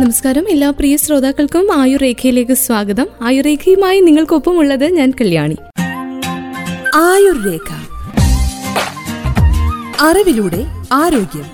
നമസ്കാരം. എല്ലാ പ്രിയ ശ്രോതാക്കൾക്കും ആയുർരേഖയിലേക്ക് സ്വാഗതം. ആയുർരേഖയുമായി നിങ്ങൾക്കൊപ്പം ഉള്ളത് ഞാൻ കല്യാണി. ആയുർരേഖ. അറിവിലൂടെ ആരോഗ്യം.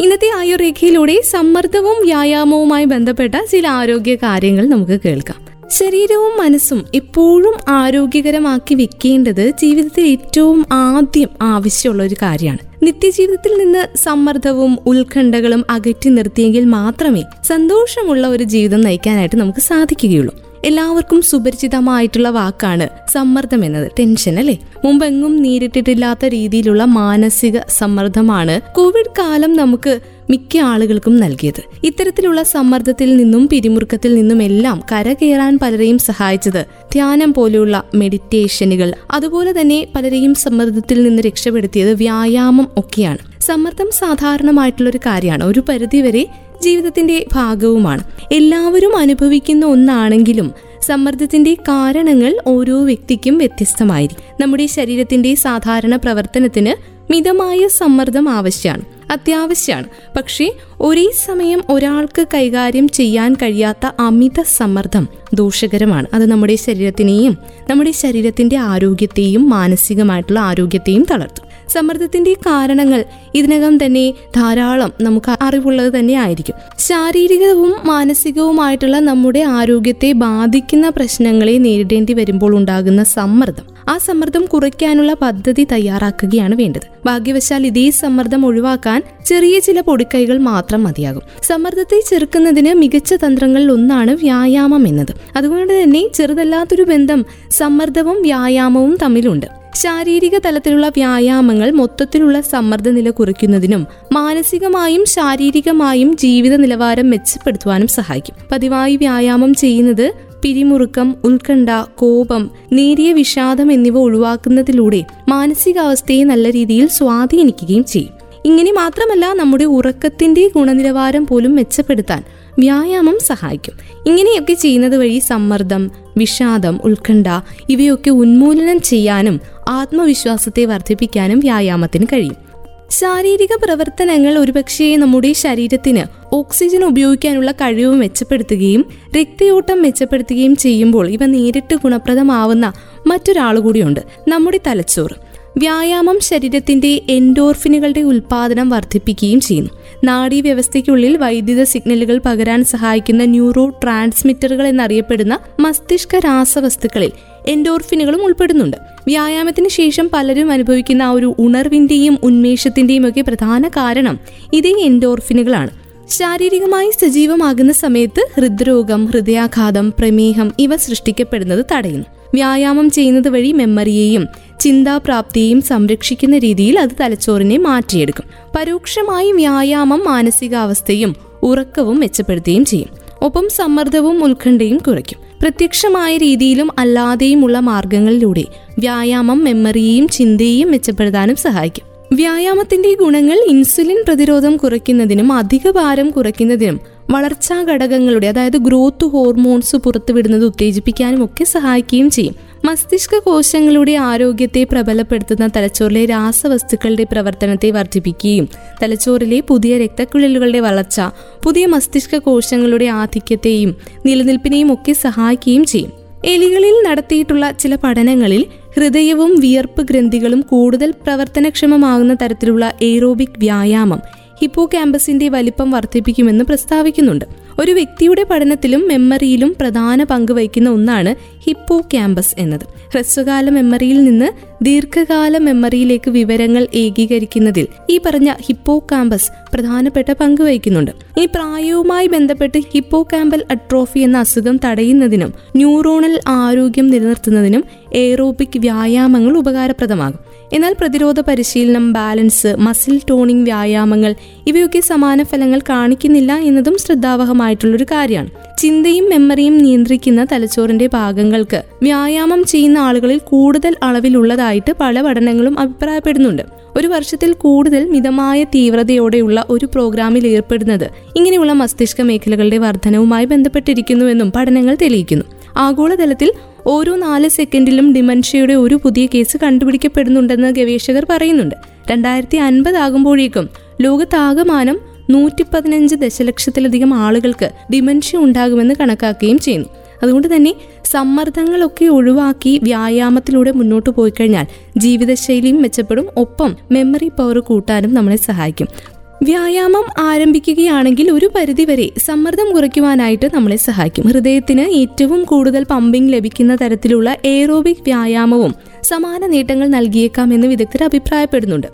ഇന്നത്തെ ആയുർരേഖയിലൂടെ സമ്മർദ്ദവും വ്യായാമവുമായി ബന്ധപ്പെട്ട ചില ആരോഗ്യ കാര്യങ്ങൾ നമുക്ക് കേൾക്കാം. ശരീരവും മനസ്സും എപ്പോഴും ആരോഗ്യകരമാക്കി വെക്കേണ്ടത് ജീവിതത്തിൽ ഏറ്റവും ആദ്യം ആവശ്യമുള്ള ഒരു കാര്യമാണ്. നിത്യജീവിതത്തിൽ നിന്ന് സമ്മർദ്ദവും ഉത്കണ്ഠകളും അകറ്റി നിർത്തിയെങ്കിൽ മാത്രമേ സന്തോഷമുള്ള ഒരു ജീവിതം നയിക്കാനായിട്ട് നമുക്ക് സാധിക്കുകയുള്ളൂ. എല്ലാവർക്കും സുപരിചിതമായിട്ടുള്ള വാക്കാണ് സമ്മർദ്ദം എന്നത്. ടെൻഷൻ അല്ലേ? മുമ്പെങ്ങും നേരിട്ടിട്ടില്ലാത്ത രീതിയിലുള്ള മാനസിക സമ്മർദ്ദമാണ് കോവിഡ് കാലം നമുക്ക് മിക്ക ആളുകൾക്കും നൽകിയത്. ഇത്തരത്തിലുള്ള സമ്മർദ്ദത്തിൽ നിന്നും പിരിമുറുക്കത്തിൽ നിന്നും എല്ലാം കരകയറാൻ പലരെയും സഹായിച്ചത് ധ്യാനം പോലെയുള്ള മെഡിറ്റേഷനുകൾ അതുപോലെ തന്നെ പലരെയും സമ്മർദ്ദത്തിൽ നിന്ന് രക്ഷപ്പെടുത്തിയത് വ്യായാമം ഒക്കെയാണ്. സമ്മർദ്ദം സാധാരണമായിട്ടുള്ള ഒരു കാര്യമാണ്. ഒരു പരിധിവരെ ജീവിതത്തിന്റെ ഭാഗവുമാണ്. എല്ലാവരും അനുഭവിക്കുന്ന ഒന്നാണെങ്കിലും സമ്മർദ്ദത്തിന്റെ കാരണങ്ങൾ ഓരോ വ്യക്തിക്കും വ്യത്യസ്തമായിരിക്കും. നമ്മുടെ ശരീരത്തിന്റെ സാധാരണ പ്രവർത്തനത്തിന് മിതമായ സമ്മർദ്ദം ആവശ്യമാണ്. അത്യാവശ്യമാണ്. പക്ഷേ ഒരേ സമയം ഒരാൾക്ക് കൈകാര്യം ചെയ്യാൻ കഴിയാത്ത അമിത സമ്മർദ്ദം ദോഷകരമാണ്. അത് നമ്മുടെ ശരീരത്തിനെയും നമ്മുടെ ശരീരത്തിന്റെ ആരോഗ്യത്തെയും മാനസികമായിട്ടുള്ള ആരോഗ്യത്തെയും തളർത്തും. സമ്മർദ്ദത്തിന്റെ കാരണങ്ങൾ ഇതിനകം തന്നെ ധാരാളം നമുക്ക് അറിവുള്ളത് തന്നെ ആയിരിക്കും ശാരീരികവും മാനസികവുമായിട്ടുള്ള നമ്മുടെ ആരോഗ്യത്തെ ബാധിക്കുന്ന പ്രശ്നങ്ങളെ നേരിടേണ്ടി വരുമ്പോൾ ഉണ്ടാകുന്ന സമ്മർദ്ദം. ആ സമ്മർദ്ദം കുറയ്ക്കാനുള്ള പദ്ധതി തയ്യാറാക്കുകയാണ് വേണ്ടത്. ഭാഗ്യവശാൽ ഇതേ സമ്മർദ്ദം ഒഴിവാക്കാൻ ചെറിയ ചില പൊടിക്കൈകൾ മാത്രം മതിയാകും. സമ്മർദ്ദത്തെ ചെറുക്കുന്നതിന് മികച്ച തന്ത്രങ്ങളിൽ ഒന്നാണ് വ്യായാമം എന്നത്. അതുകൊണ്ട് തന്നെ ചെറുതല്ലാത്തൊരു ബന്ധം സമ്മർദ്ദവും വ്യായാമവും തമ്മിലുണ്ട്. ശാരീരിക തലത്തിലുള്ള വ്യായാമങ്ങൾ മൊത്തത്തിലുള്ള സമ്മർദ്ദ നില കുറയ്ക്കുന്നതിനും മാനസികമായും ശാരീരികമായും ജീവിത നിലവാരം മെച്ചപ്പെടുത്തുവാനും സഹായിക്കും. പതിവായി വ്യായാമം ചെയ്യുന്നത് പിരിമുറുക്കം ഉത്കണ്ഠ കോപം നേരിയ വിഷാദം എന്നിവ ഒഴിവാക്കുന്നതിലൂടെ മാനസികാവസ്ഥയെ നല്ല രീതിയിൽ സ്വാധീനിക്കുകയും ചെയ്യും. ഇങ്ങനെ മാത്രമല്ല നമ്മുടെ ഉറക്കത്തിന്റെ ഗുണനിലവാരം പോലും മെച്ചപ്പെടുത്താൻ വ്യായാമം സഹായിക്കും. ഇങ്ങനെയൊക്കെ ചെയ്യുന്നത് വഴി സമ്മർദ്ദം വിഷാദം ഉത്കണ്ഠ ഇവയൊക്കെ ഉന്മൂലനം ചെയ്യാനും ആത്മവിശ്വാസത്തെ വർദ്ധിപ്പിക്കാനും വ്യായാമത്തിന് കഴിയും. ശാരീരിക പ്രവർത്തനങ്ങൾ ഒരുപക്ഷേ നമ്മുടെ ശരീരത്തിന് ഓക്സിജൻ ഉപയോഗിക്കാനുള്ള കഴിവ് മെച്ചപ്പെടുത്തുകയും രക്തയോട്ടം മെച്ചപ്പെടുത്തുകയും ചെയ്യുമ്പോൾ ഇവ നേരിട്ട് ഗുണപ്രദമാവുന്ന മറ്റൊരാളുകൂടിയുണ്ട് നമ്മുടെ തലച്ചോറ്. വ്യായാമം ശരീരത്തിന്റെ എൻഡോർഫിനുകളുടെ ഉൽപാദനം വർദ്ധിപ്പിക്കുകയും ചെയ്യുന്നു. നാഡീവ്യവസ്ഥയ്ക്കുള്ളിൽ വൈദ്യുത സിഗ്നലുകൾ പകരാൻ സഹായിക്കുന്ന ന്യൂറോ ട്രാൻസ്മിറ്ററുകൾ എന്നറിയപ്പെടുന്ന മസ്തിഷ്ക രാസവസ്തുക്കളിൽ എൻഡോർഫിനുകളും ഉൾപ്പെടുന്നുണ്ട്. വ്യായാമത്തിന് ശേഷം പലരും അനുഭവിക്കുന്ന ആ ഒരു ഉണർവിന്റെയും ഉന്മേഷത്തിന്റെയും ഒക്കെ പ്രധാന കാരണം ഇതേ എൻഡോർഫിനുകളാണ്. ശാരീരികമായി സജീവമാകുന്ന സമയത്ത് ഹൃദ്രോഗം ഹൃദയാഘാതം പ്രമേഹം ഇവ സൃഷ്ടിക്കപ്പെടുന്നത് തടയുന്നു. വ്യായാമം ചെയ്യുന്നത് വഴി മെമ്മറിയെയും ചിന്താപ്രാപ്തിയെയും സംരക്ഷിക്കുന്ന രീതിയിൽ അത് തലച്ചോറിനെ മാറ്റിയെടുക്കും. പരോക്ഷമായി വ്യായാമം മാനസികാവസ്ഥയും ഉറക്കവും മെച്ചപ്പെടുത്തുകയും ചെയ്യും. ഒപ്പം സമ്മർദ്ദവും ഉത്കണ്ഠയും കുറയ്ക്കും. പ്രത്യക്ഷമായ രീതിയിലും അല്ലാതെയുമുള്ള മാർഗങ്ങളിലൂടെ വ്യായാമം മെമ്മറിയെയും ചിന്തയെയും മെച്ചപ്പെടുത്താനും സഹായിക്കും. വ്യായാമത്തിന്റെ ഗുണങ്ങൾ ഇൻസുലിൻ പ്രതിരോധം കുറയ്ക്കുന്നതിനും അധിക ഭാരം കുറയ്ക്കുന്നതിനും വളർച്ചാ ഘടകങ്ങളുടെ അതായത് ഗ്രോത്ത് ഹോർമോൺസ് പുറത്തുവിടുന്നത് ഉത്തേജിപ്പിക്കാനും ഒക്കെ സഹായിക്കുകയും ചെയ്യും. മസ്തിഷ്ക കോശങ്ങളുടെ ആരോഗ്യത്തെ പ്രബലപ്പെടുത്തുന്ന തലച്ചോറിലെ രാസവസ്തുക്കളുടെ പ്രവർത്തനത്തെ വർദ്ധിപ്പിക്കുകയും തലച്ചോറിലെ പുതിയ രക്തക്കുഴലുകളുടെ വളർച്ച പുതിയ മസ്തിഷ്ക കോശങ്ങളുടെ ആധിക്യത്തെയും നിലനിൽപ്പിനെയും ഒക്കെ സഹായിക്കുകയും ചെയ്യും. എലികളിൽ നടത്തിയിട്ടുള്ള ചില പഠനങ്ങളിൽ ഹൃദയവും വിയർപ്പ് ഗ്രന്ഥികളും കൂടുതൽ പ്രവർത്തനക്ഷമമാകുന്ന തരത്തിലുള്ള എയ്റോബിക് വ്യായാമം ഹിപ്പോ ക്യാമ്പസിന്റെ വലിപ്പം വർദ്ധിപ്പിക്കുമെന്ന് പ്രസ്താവിക്കുന്നുണ്ട്. ഒരു വ്യക്തിയുടെ പഠനത്തിലും മെമ്മറിയിലും പ്രധാന പങ്ക് വഹിക്കുന്ന ഒന്നാണ് ഹിപ്പോ ക്യാമ്പസ് എന്നത്. ഹ്രസ്വകാല മെമ്മറിയിൽ നിന്ന് ദീർഘകാല മെമ്മറിയിലേക്ക് വിവരങ്ങൾ ഏകീകരിക്കുന്നതിൽ ഈ പറഞ്ഞ ഹിപ്പോ ക്യാമ്പസ് പ്രധാനപ്പെട്ട പങ്ക് വഹിക്കുന്നുണ്ട്. ഈ പ്രായവുമായി ബന്ധപ്പെട്ട് ഹിപ്പോ ക്യാമ്പൽ അട്രോഫി എന്ന അസുഖം തടയുന്നതിനും ന്യൂറോണൽ ആരോഗ്യം നിലനിർത്തുന്നതിനും എയറോബിക് വ്യായാമങ്ങൾ ഉപകാരപ്രദമാകും. എന്നാൽ പ്രതിരോധ പരിശീലനം ബാലൻസ് മസിൽ ടോണിംഗ് വ്യായാമങ്ങൾ ഇവയൊക്കെ സമാന ഫലങ്ങൾ കാണിക്കുന്നില്ല എന്നതും ശ്രദ്ധാവഹമായിട്ടുള്ളൊരു കാര്യമാണ്. ചിന്തയും മെമ്മറിയും നിയന്ത്രിക്കുന്ന തലച്ചോറിന്റെ ഭാഗങ്ങൾക്ക് വ്യായാമം ചെയ്യുന്ന ആളുകളിൽ കൂടുതൽ അളവിലുള്ളതായിട്ട് പല പഠനങ്ങളും അഭിപ്രായപ്പെടുന്നുണ്ട്. ഒരു വർഷത്തിൽ കൂടുതൽ മിതമായ തീവ്രതയോടെയുള്ള ഒരു പ്രോഗ്രാമിൽ ഏർപ്പെടുന്നത് ഇങ്ങനെയുള്ള മസ്തിഷ്ക മേഖലകളുടെ വർധനവുമായി ബന്ധപ്പെട്ടിരിക്കുന്നുവെന്നും പഠനങ്ങൾ തെളിയിക്കുന്നു. ആഗോളതലത്തിൽ ഓരോ നാല് സെക്കൻഡിലും ഡിമൻഷ്യയുടെ ഒരു പുതിയ കേസ് കണ്ടുപിടിക്കപ്പെടുന്നുണ്ടെന്ന് ഗവേഷകർ പറയുന്നുണ്ട്. രണ്ടായിരത്തി അൻപത് ആകുമ്പോഴേക്കും ലോകത്താകമാനം നൂറ്റി പതിനഞ്ച് ദശലക്ഷത്തിലധികം ആളുകൾക്ക് ഡിമൻഷ്യ ഉണ്ടാകുമെന്ന് കണക്കാക്കുകയും ചെയ്യുന്നു. അതുകൊണ്ട് തന്നെ സമ്മർദ്ദങ്ങളൊക്കെ ഒഴിവാക്കി വ്യായാമത്തിലൂടെ മുന്നോട്ട് പോയി കഴിഞ്ഞാൽ ജീവിതശൈലിയും മെച്ചപ്പെടും. ഒപ്പം മെമ്മറി പവർ കൂട്ടാനും നമ്മളെ സഹായിക്കും. വ്യായാമം ആരംഭിക്കുകയാണെങ്കിൽ ഒരു പരിധിവരെ സമ്മർദ്ദം കുറയ്ക്കുവാനായിട്ട് നമ്മളെ സഹായിക്കും. ഹൃദയത്തിന് ഏറ്റവും കൂടുതൽ പമ്പിംഗ് ലഭിക്കുന്ന തരത്തിലുള്ള എയറോബിക് വ്യായാമവും സമാന നേട്ടങ്ങൾ നൽകിയേക്കാമെന്ന് വിദഗ്ധർ അഭിപ്രായപ്പെടുന്നുണ്ട്.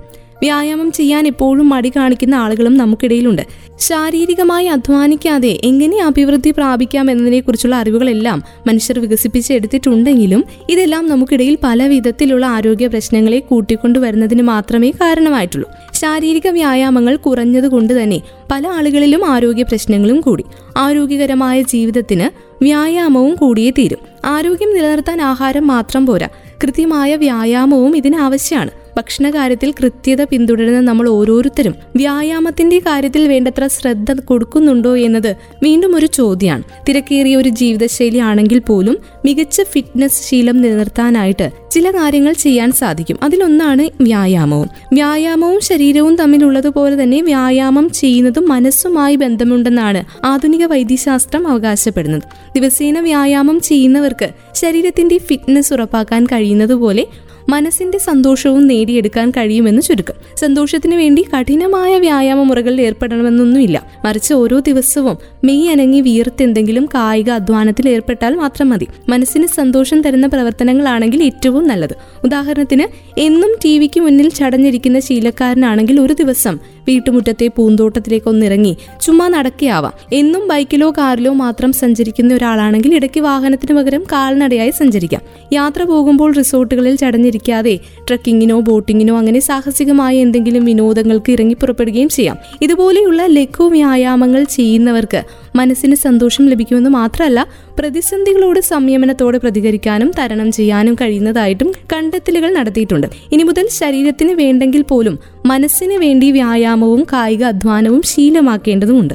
വ്യായാമം ചെയ്യാൻ എപ്പോഴും മടി കാണിക്കുന്ന ആളുകളും നമുക്കിടയിലുണ്ട്. ശാരീരികമായി അധ്വാനിക്കാതെ എങ്ങനെ അഭിവൃദ്ധി പ്രാപിക്കാം എന്നതിനെക്കുറിച്ചുള്ള അറിവുകളെല്ലാം മനുഷ്യർ വികസിപ്പിച്ചെടുത്തിട്ടുണ്ടെങ്കിലും ഇതെല്ലാം നമുക്കിടയിൽ പല വിധത്തിലുള്ള ആരോഗ്യ പ്രശ്നങ്ങളെ കൂട്ടിക്കൊണ്ടുവരുന്നതിന് മാത്രമേ കാരണമായിട്ടുള്ളൂ. ശാരീരിക വ്യായാമങ്ങൾ കുറഞ്ഞതുകൊണ്ട് തന്നെ പല ആളുകളിലും ആരോഗ്യ പ്രശ്നങ്ങളും കൂടി. ആരോഗ്യകരമായ ജീവിതത്തിന് വ്യായാമവും കൂടിയേ തീരും. ആരോഗ്യം നിലനിർത്താൻ ആഹാരം മാത്രം പോരാ. കൃത്യമായ വ്യായാമവും ഇതിനാവശ്യമാണ് ഭക്ഷണകാര്യത്തിൽ കൃത്യത പിന്തുടരുന്ന നമ്മൾ ഓരോരുത്തരും വ്യായാമത്തിന്റെ കാര്യത്തിൽ വേണ്ടത്ര ശ്രദ്ധ കൊടുക്കുന്നുണ്ടോ എന്നത് വീണ്ടും ഒരു ചോദ്യമാണ് തിരക്കേറിയ ഒരു ജീവിതശൈലി ആണെങ്കിൽ പോലും മികച്ച ഫിറ്റ്നസ് ശീലം നിലനിർത്താനായിട്ട് ചില കാര്യങ്ങൾ ചെയ്യാൻ സാധിക്കും. അതിലൊന്നാണ് വ്യായാമവും. വ്യായാമവും ശരീരവും തമ്മിലുള്ളതുപോലെ തന്നെ വ്യായാമം ചെയ്യുന്നതും മനസ്സുമായി ബന്ധമുണ്ടെന്നാണ് ആധുനിക വൈദ്യശാസ്ത്രം അവകാശപ്പെടുന്നത്. ദിവസേന വ്യായാമം ചെയ്യുന്നവർക്ക് ശരീരത്തിന്റെ ഫിറ്റ്നസ് ഉറപ്പാക്കാൻ കഴിയുന്നതുപോലെ മനസ്സിന്റെ സന്തോഷവും നേടിയെടുക്കാൻ കഴിയുമെന്ന് ചുരുക്കം. സന്തോഷത്തിന് വേണ്ടി കഠിനമായ വ്യായാമ മുറകളിൽ ഏർപ്പെടണമെന്നൊന്നുമില്ല. മറിച്ച് ഓരോ ദിവസവും മെയ് അനങ്ങി വീർത്തെന്തെങ്കിലും കായിക അധ്വാനത്തിൽ ഏർപ്പെട്ടാൽ മാത്രം മതി. മനസ്സിന് സന്തോഷം തരുന്ന പ്രവർത്തനങ്ങളാണെങ്കിൽ ഏറ്റവും നല്ലത്. ഉദാഹരണത്തിന് എന്നും ടി വിക്ക് മുന്നിൽ ചടഞ്ഞിരിക്കുന്ന ശീലക്കാരനാണെങ്കിൽ ഒരു ദിവസം വീട്ടുമുറ്റത്തെ പൂന്തോട്ടത്തിലേക്ക് ഒന്നിറങ്ങി ചുമ്മാ നടക്കുകയാവാം. എന്നും ബൈക്കിലോ കാറിലോ മാത്രം സഞ്ചരിക്കുന്ന ഒരാളാണെങ്കിൽ ഇടയ്ക്ക് വാഹനത്തിന് പകരം കാൽനടയായി സഞ്ചരിക്കാം. യാത്ര പോകുമ്പോൾ റിസോർട്ടുകളിൽ ചടഞ്ഞിരിക്കാതെ ട്രക്കിങ്ങിനോ ബോട്ടിങ്ങിനോ അങ്ങനെ സാഹസികമായ എന്തെങ്കിലും വിനോദങ്ങൾക്ക് ഇറങ്ങി പുറപ്പെടുകയും ചെയ്യാം. ഇതുപോലെയുള്ള ലഘു വ്യായാമങ്ങൾ ചെയ്യുന്നവർക്ക് മനസ്സിന് സന്തോഷം ലഭിക്കുമെന്ന് മാത്രമല്ല പ്രതിസന്ധികളോട് സംയമനത്തോടെ പ്രതികരിക്കാനും തരണം ചെയ്യാനും കഴിയുന്നതായിട്ടും കണ്ടെത്തലുകൾ നടത്തിയിട്ടുണ്ട്. ഇനി മുതൽ ശരീരത്തിന് വേണ്ടെങ്കിൽ പോലും മനസ്സിന് വേണ്ടി വ്യായാമവും കായിക അധ്വാനവും ശീലമാക്കേണ്ടതുണ്ട്.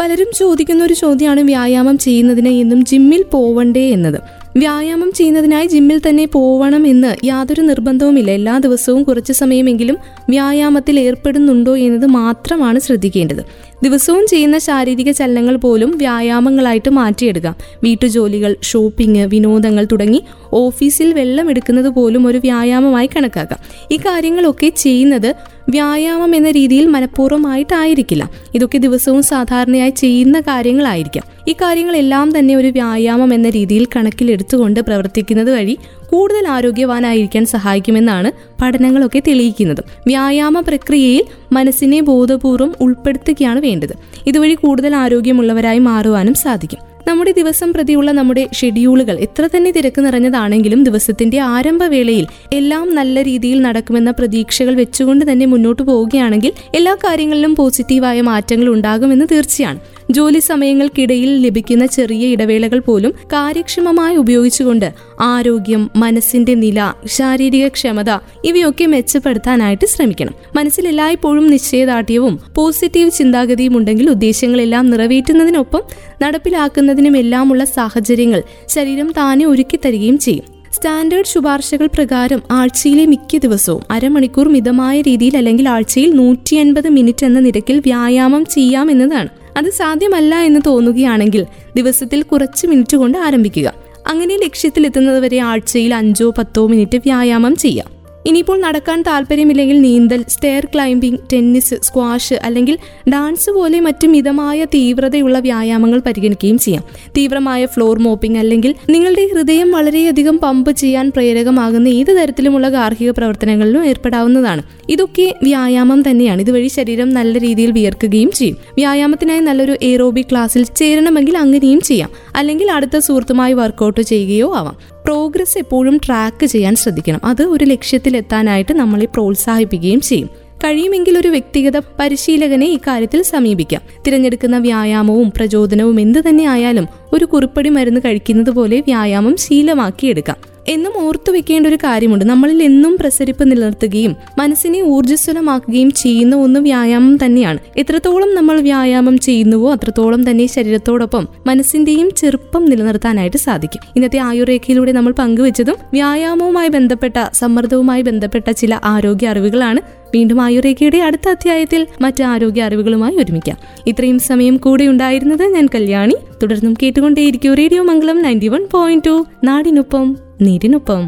പലരും ചോദിക്കുന്ന ഒരു ചോദ്യമാണ് വ്യായാമം ചെയ്യുന്നതിന് എന്നും ജിമ്മിൽ പോവണ്ടേ? എന്നത്. വ്യായാമം ചെയ്യുന്നതിനായി ജിമ്മിൽ തന്നെ പോവണം എന്ന് യാതൊരു നിർബന്ധവുമില്ല. എല്ലാ ദിവസവും കുറച്ച് സമയമെങ്കിലും വ്യായാമത്തിൽ ഏർപ്പെടുന്നുണ്ടോ എന്നത് മാത്രമാണ് ശ്രദ്ധിക്കേണ്ടത്. ദിവസവും ചെയ്യുന്ന ശാരീരിക ചലനങ്ങൾ പോലും വ്യായാമങ്ങളായിട്ട് മാറ്റിയെടുക്കാം വീട്ടുജോലികൾ ഷോപ്പിംഗ് വിനോദങ്ങൾ തുടങ്ങി ഓഫീസിൽ വെള്ളം എടുക്കുന്നത് പോലും ഒരു വ്യായാമമായി കണക്കാക്കാം. ഈ കാര്യങ്ങളൊക്കെ ചെയ്യുന്നത് വ്യായാമം എന്ന രീതിയിൽ മനഃപൂർവമായിട്ടായിരിക്കില്ല. ഇതൊക്കെ ദിവസവും സാധാരണയായി ചെയ്യുന്ന കാര്യങ്ങളായിരിക്കാം. ഈ കാര്യങ്ങളെല്ലാം തന്നെ ഒരു വ്യായാമം എന്ന രീതിയിൽ കണക്കിലെടുത്തുകൊണ്ട് പ്രവർത്തിക്കുന്നത് വഴി കൂടുതൽ ആരോഗ്യവാനായിരിക്കാൻ സഹായിക്കുമെന്നാണ് പഠനങ്ങളൊക്കെ തെളിയിക്കുന്നത്. വ്യായാമ പ്രക്രിയയിൽ മനസ്സിനെ ബോധപൂർവം ഉൾപ്പെടുത്തുകയാണ് വേണ്ടത്. ഇതുവഴി കൂടുതൽ ആരോഗ്യമുള്ളവരായി മാറുവാനും സാധിക്കും. നമ്മുടെ ദിവസം പ്രതിയുള്ള നമ്മുടെ ഷെഡ്യൂളുകൾ എത്ര തന്നെ തിരക്ക് നിറഞ്ഞതാണെങ്കിലും ദിവസത്തിന്റെ ആരംഭവേളയിൽ എല്ലാം നല്ല രീതിയിൽ നടക്കുമെന്ന പ്രതീക്ഷകൾ വെച്ചുകൊണ്ട് തന്നെ മുന്നോട്ട് പോവുകയാണെങ്കിൽ എല്ലാ കാര്യങ്ങളിലും പോസിറ്റീവായ മാറ്റങ്ങൾ ഉണ്ടാകുമെന്ന് തീർച്ചയാണ്. ജോലി സമയങ്ങൾക്കിടയിൽ ലഭിക്കുന്ന ചെറിയ ഇടവേളകൾ പോലും കാര്യക്ഷമമായി ഉപയോഗിച്ചുകൊണ്ട് ആരോഗ്യം മനസ്സിന്റെ നില ശാരീരിക ക്ഷമത ഇവയൊക്കെ മെച്ചപ്പെടുത്താനായിട്ട് ശ്രമിക്കണം. മനസ്സിൽ എല്ലായ്പ്പോഴും നിശ്ചയദാർഢ്യവും പോസിറ്റീവ് ചിന്താഗതിയും ഉണ്ടെങ്കിൽ ഉദ്ദേശങ്ങളെല്ലാം നിറവേറ്റുന്നതിനൊപ്പം നടപ്പിലാക്കുന്നതിനുമെല്ലാമുള്ള സാഹചര്യങ്ങൾ ശരീരം താനെ ഒരുക്കി തരികയും ചെയ്യും. സ്റ്റാൻഡേർഡ് ശുപാർശകൾ പ്രകാരം ആഴ്ചയിലെ മിക്ക ദിവസവും അരമണിക്കൂർ മിതമായ രീതിയിൽ അല്ലെങ്കിൽ ആഴ്ചയിൽ നൂറ്റി അൻപത് മിനിറ്റ് എന്ന നിരക്കിൽ വ്യായാമം ചെയ്യാം എന്നതാണ്. അത് സാധ്യമല്ല എന്ന് തോന്നുകയാണെങ്കിൽ ദിവസത്തിൽ കുറച്ച് മിനിറ്റ് കൊണ്ട് ആരംഭിക്കുക. അങ്ങനെ ലക്ഷ്യത്തിലെത്തുന്നതുവരെ ആഴ്ചയിൽ അഞ്ചോ പത്തോ മിനിറ്റ് വ്യായാമം ചെയ്യാം. ഇനിയിപ്പോൾ നടക്കാൻ താല്പര്യമില്ലെങ്കിൽ നീന്തൽ സ്റ്റെയർ ക്ലൈംബിംഗ് ടെന്നീസ് സ്ക്വാഷ് അല്ലെങ്കിൽ ഡാൻസ് പോലെ മറ്റു മിതമായ തീവ്രതയുള്ള വ്യായാമങ്ങൾ പരിഗണിക്കുകയും ചെയ്യാം. തീവ്രമായ ഫ്ലോർ മോപ്പിംഗ് അല്ലെങ്കിൽ നിങ്ങളുടെ ഹൃദയം വളരെയധികം പമ്പ് ചെയ്യാൻ പ്രേരകമാകുന്ന ഏത് തരത്തിലുമുള്ള ഗാർഹിക പ്രവർത്തനങ്ങളിലും ഏർപ്പെടാവുന്നതാണ്. ഇതൊക്കെ വ്യായാമം തന്നെയാണ്. ഇതുവഴി ശരീരം നല്ല രീതിയിൽ വിയർക്കുകയും ചെയ്യും. വ്യായാമത്തിനായി നല്ലൊരു എയറോബിക് ക്ലാസ്സിൽ ചേരണമെങ്കിൽ അങ്ങനെയും ചെയ്യാം. അല്ലെങ്കിൽ അടുത്ത സുഹൃത്തുമായി വർക്കൗട്ട് ചെയ്യുകയോ ആവാം. പ്രോഗ്രസ് എപ്പോഴും ട്രാക്ക് ചെയ്യാൻ ശ്രദ്ധിക്കണം. അത് ഒരു ലക്ഷ്യത്തിലെത്താനായിട്ട് നമ്മളെ പ്രോത്സാഹിപ്പിക്കുകയും ചെയ്യും. കഴിയുമെങ്കിൽ ഒരു വ്യക്തിഗത പരിശീലകനെ ഇക്കാര്യത്തിൽ സമീപിക്കാം. തിരഞ്ഞെടുക്കുന്ന വ്യായാമവും പ്രചോദനവും എന്തു തന്നെ ആയാലും ഒരു കുറിപ്പടി മരുന്ന് കഴിക്കുന്നത് പോലെ വ്യായാമം ശീലമാക്കിയെടുക്കാം. എന്നും ഓർത്തു വെക്കേണ്ട ഒരു കാര്യമുണ്ട്. നമ്മളിൽ എന്നും പ്രസരിപ്പ് നിലനിർത്തുകയും മനസ്സിനെ ഊർജസ്വലമാക്കുകയും ചെയ്യുന്ന ഒന്ന് വ്യായാമം തന്നെയാണ്. എത്രത്തോളം നമ്മൾ വ്യായാമം ചെയ്യുന്നുവോ അത്രത്തോളം തന്നെ ശരീരത്തോടൊപ്പം മനസ്സിന്റെയും ചെറുപ്പം നിലനിർത്താനായിട്ട് സാധിക്കും. ഇന്നത്തെ ആയുർരേഖയിലൂടെ നമ്മൾ പങ്കുവച്ചതും വ്യായാമവുമായി ബന്ധപ്പെട്ട സമ്മർദ്ദവുമായി ബന്ധപ്പെട്ട ചില ആരോഗ്യ അറിവുകളാണ്. വീണ്ടും ആയുർരേഖയുടെ അടുത്ത അധ്യായത്തിൽ മറ്റ് ആരോഗ്യ അറിവുകളുമായി ഒരുമിക്കാം. ഇത്രയും സമയം കൂടെ ഉണ്ടായിരുന്നത് ഞാൻ കല്യാണി. തുടർന്നും കേട്ടുകൊണ്ടേയിരിക്കും radio Mangalam ninety one point two. നാടിനൊപ്പം. നീരിനൊപ്പം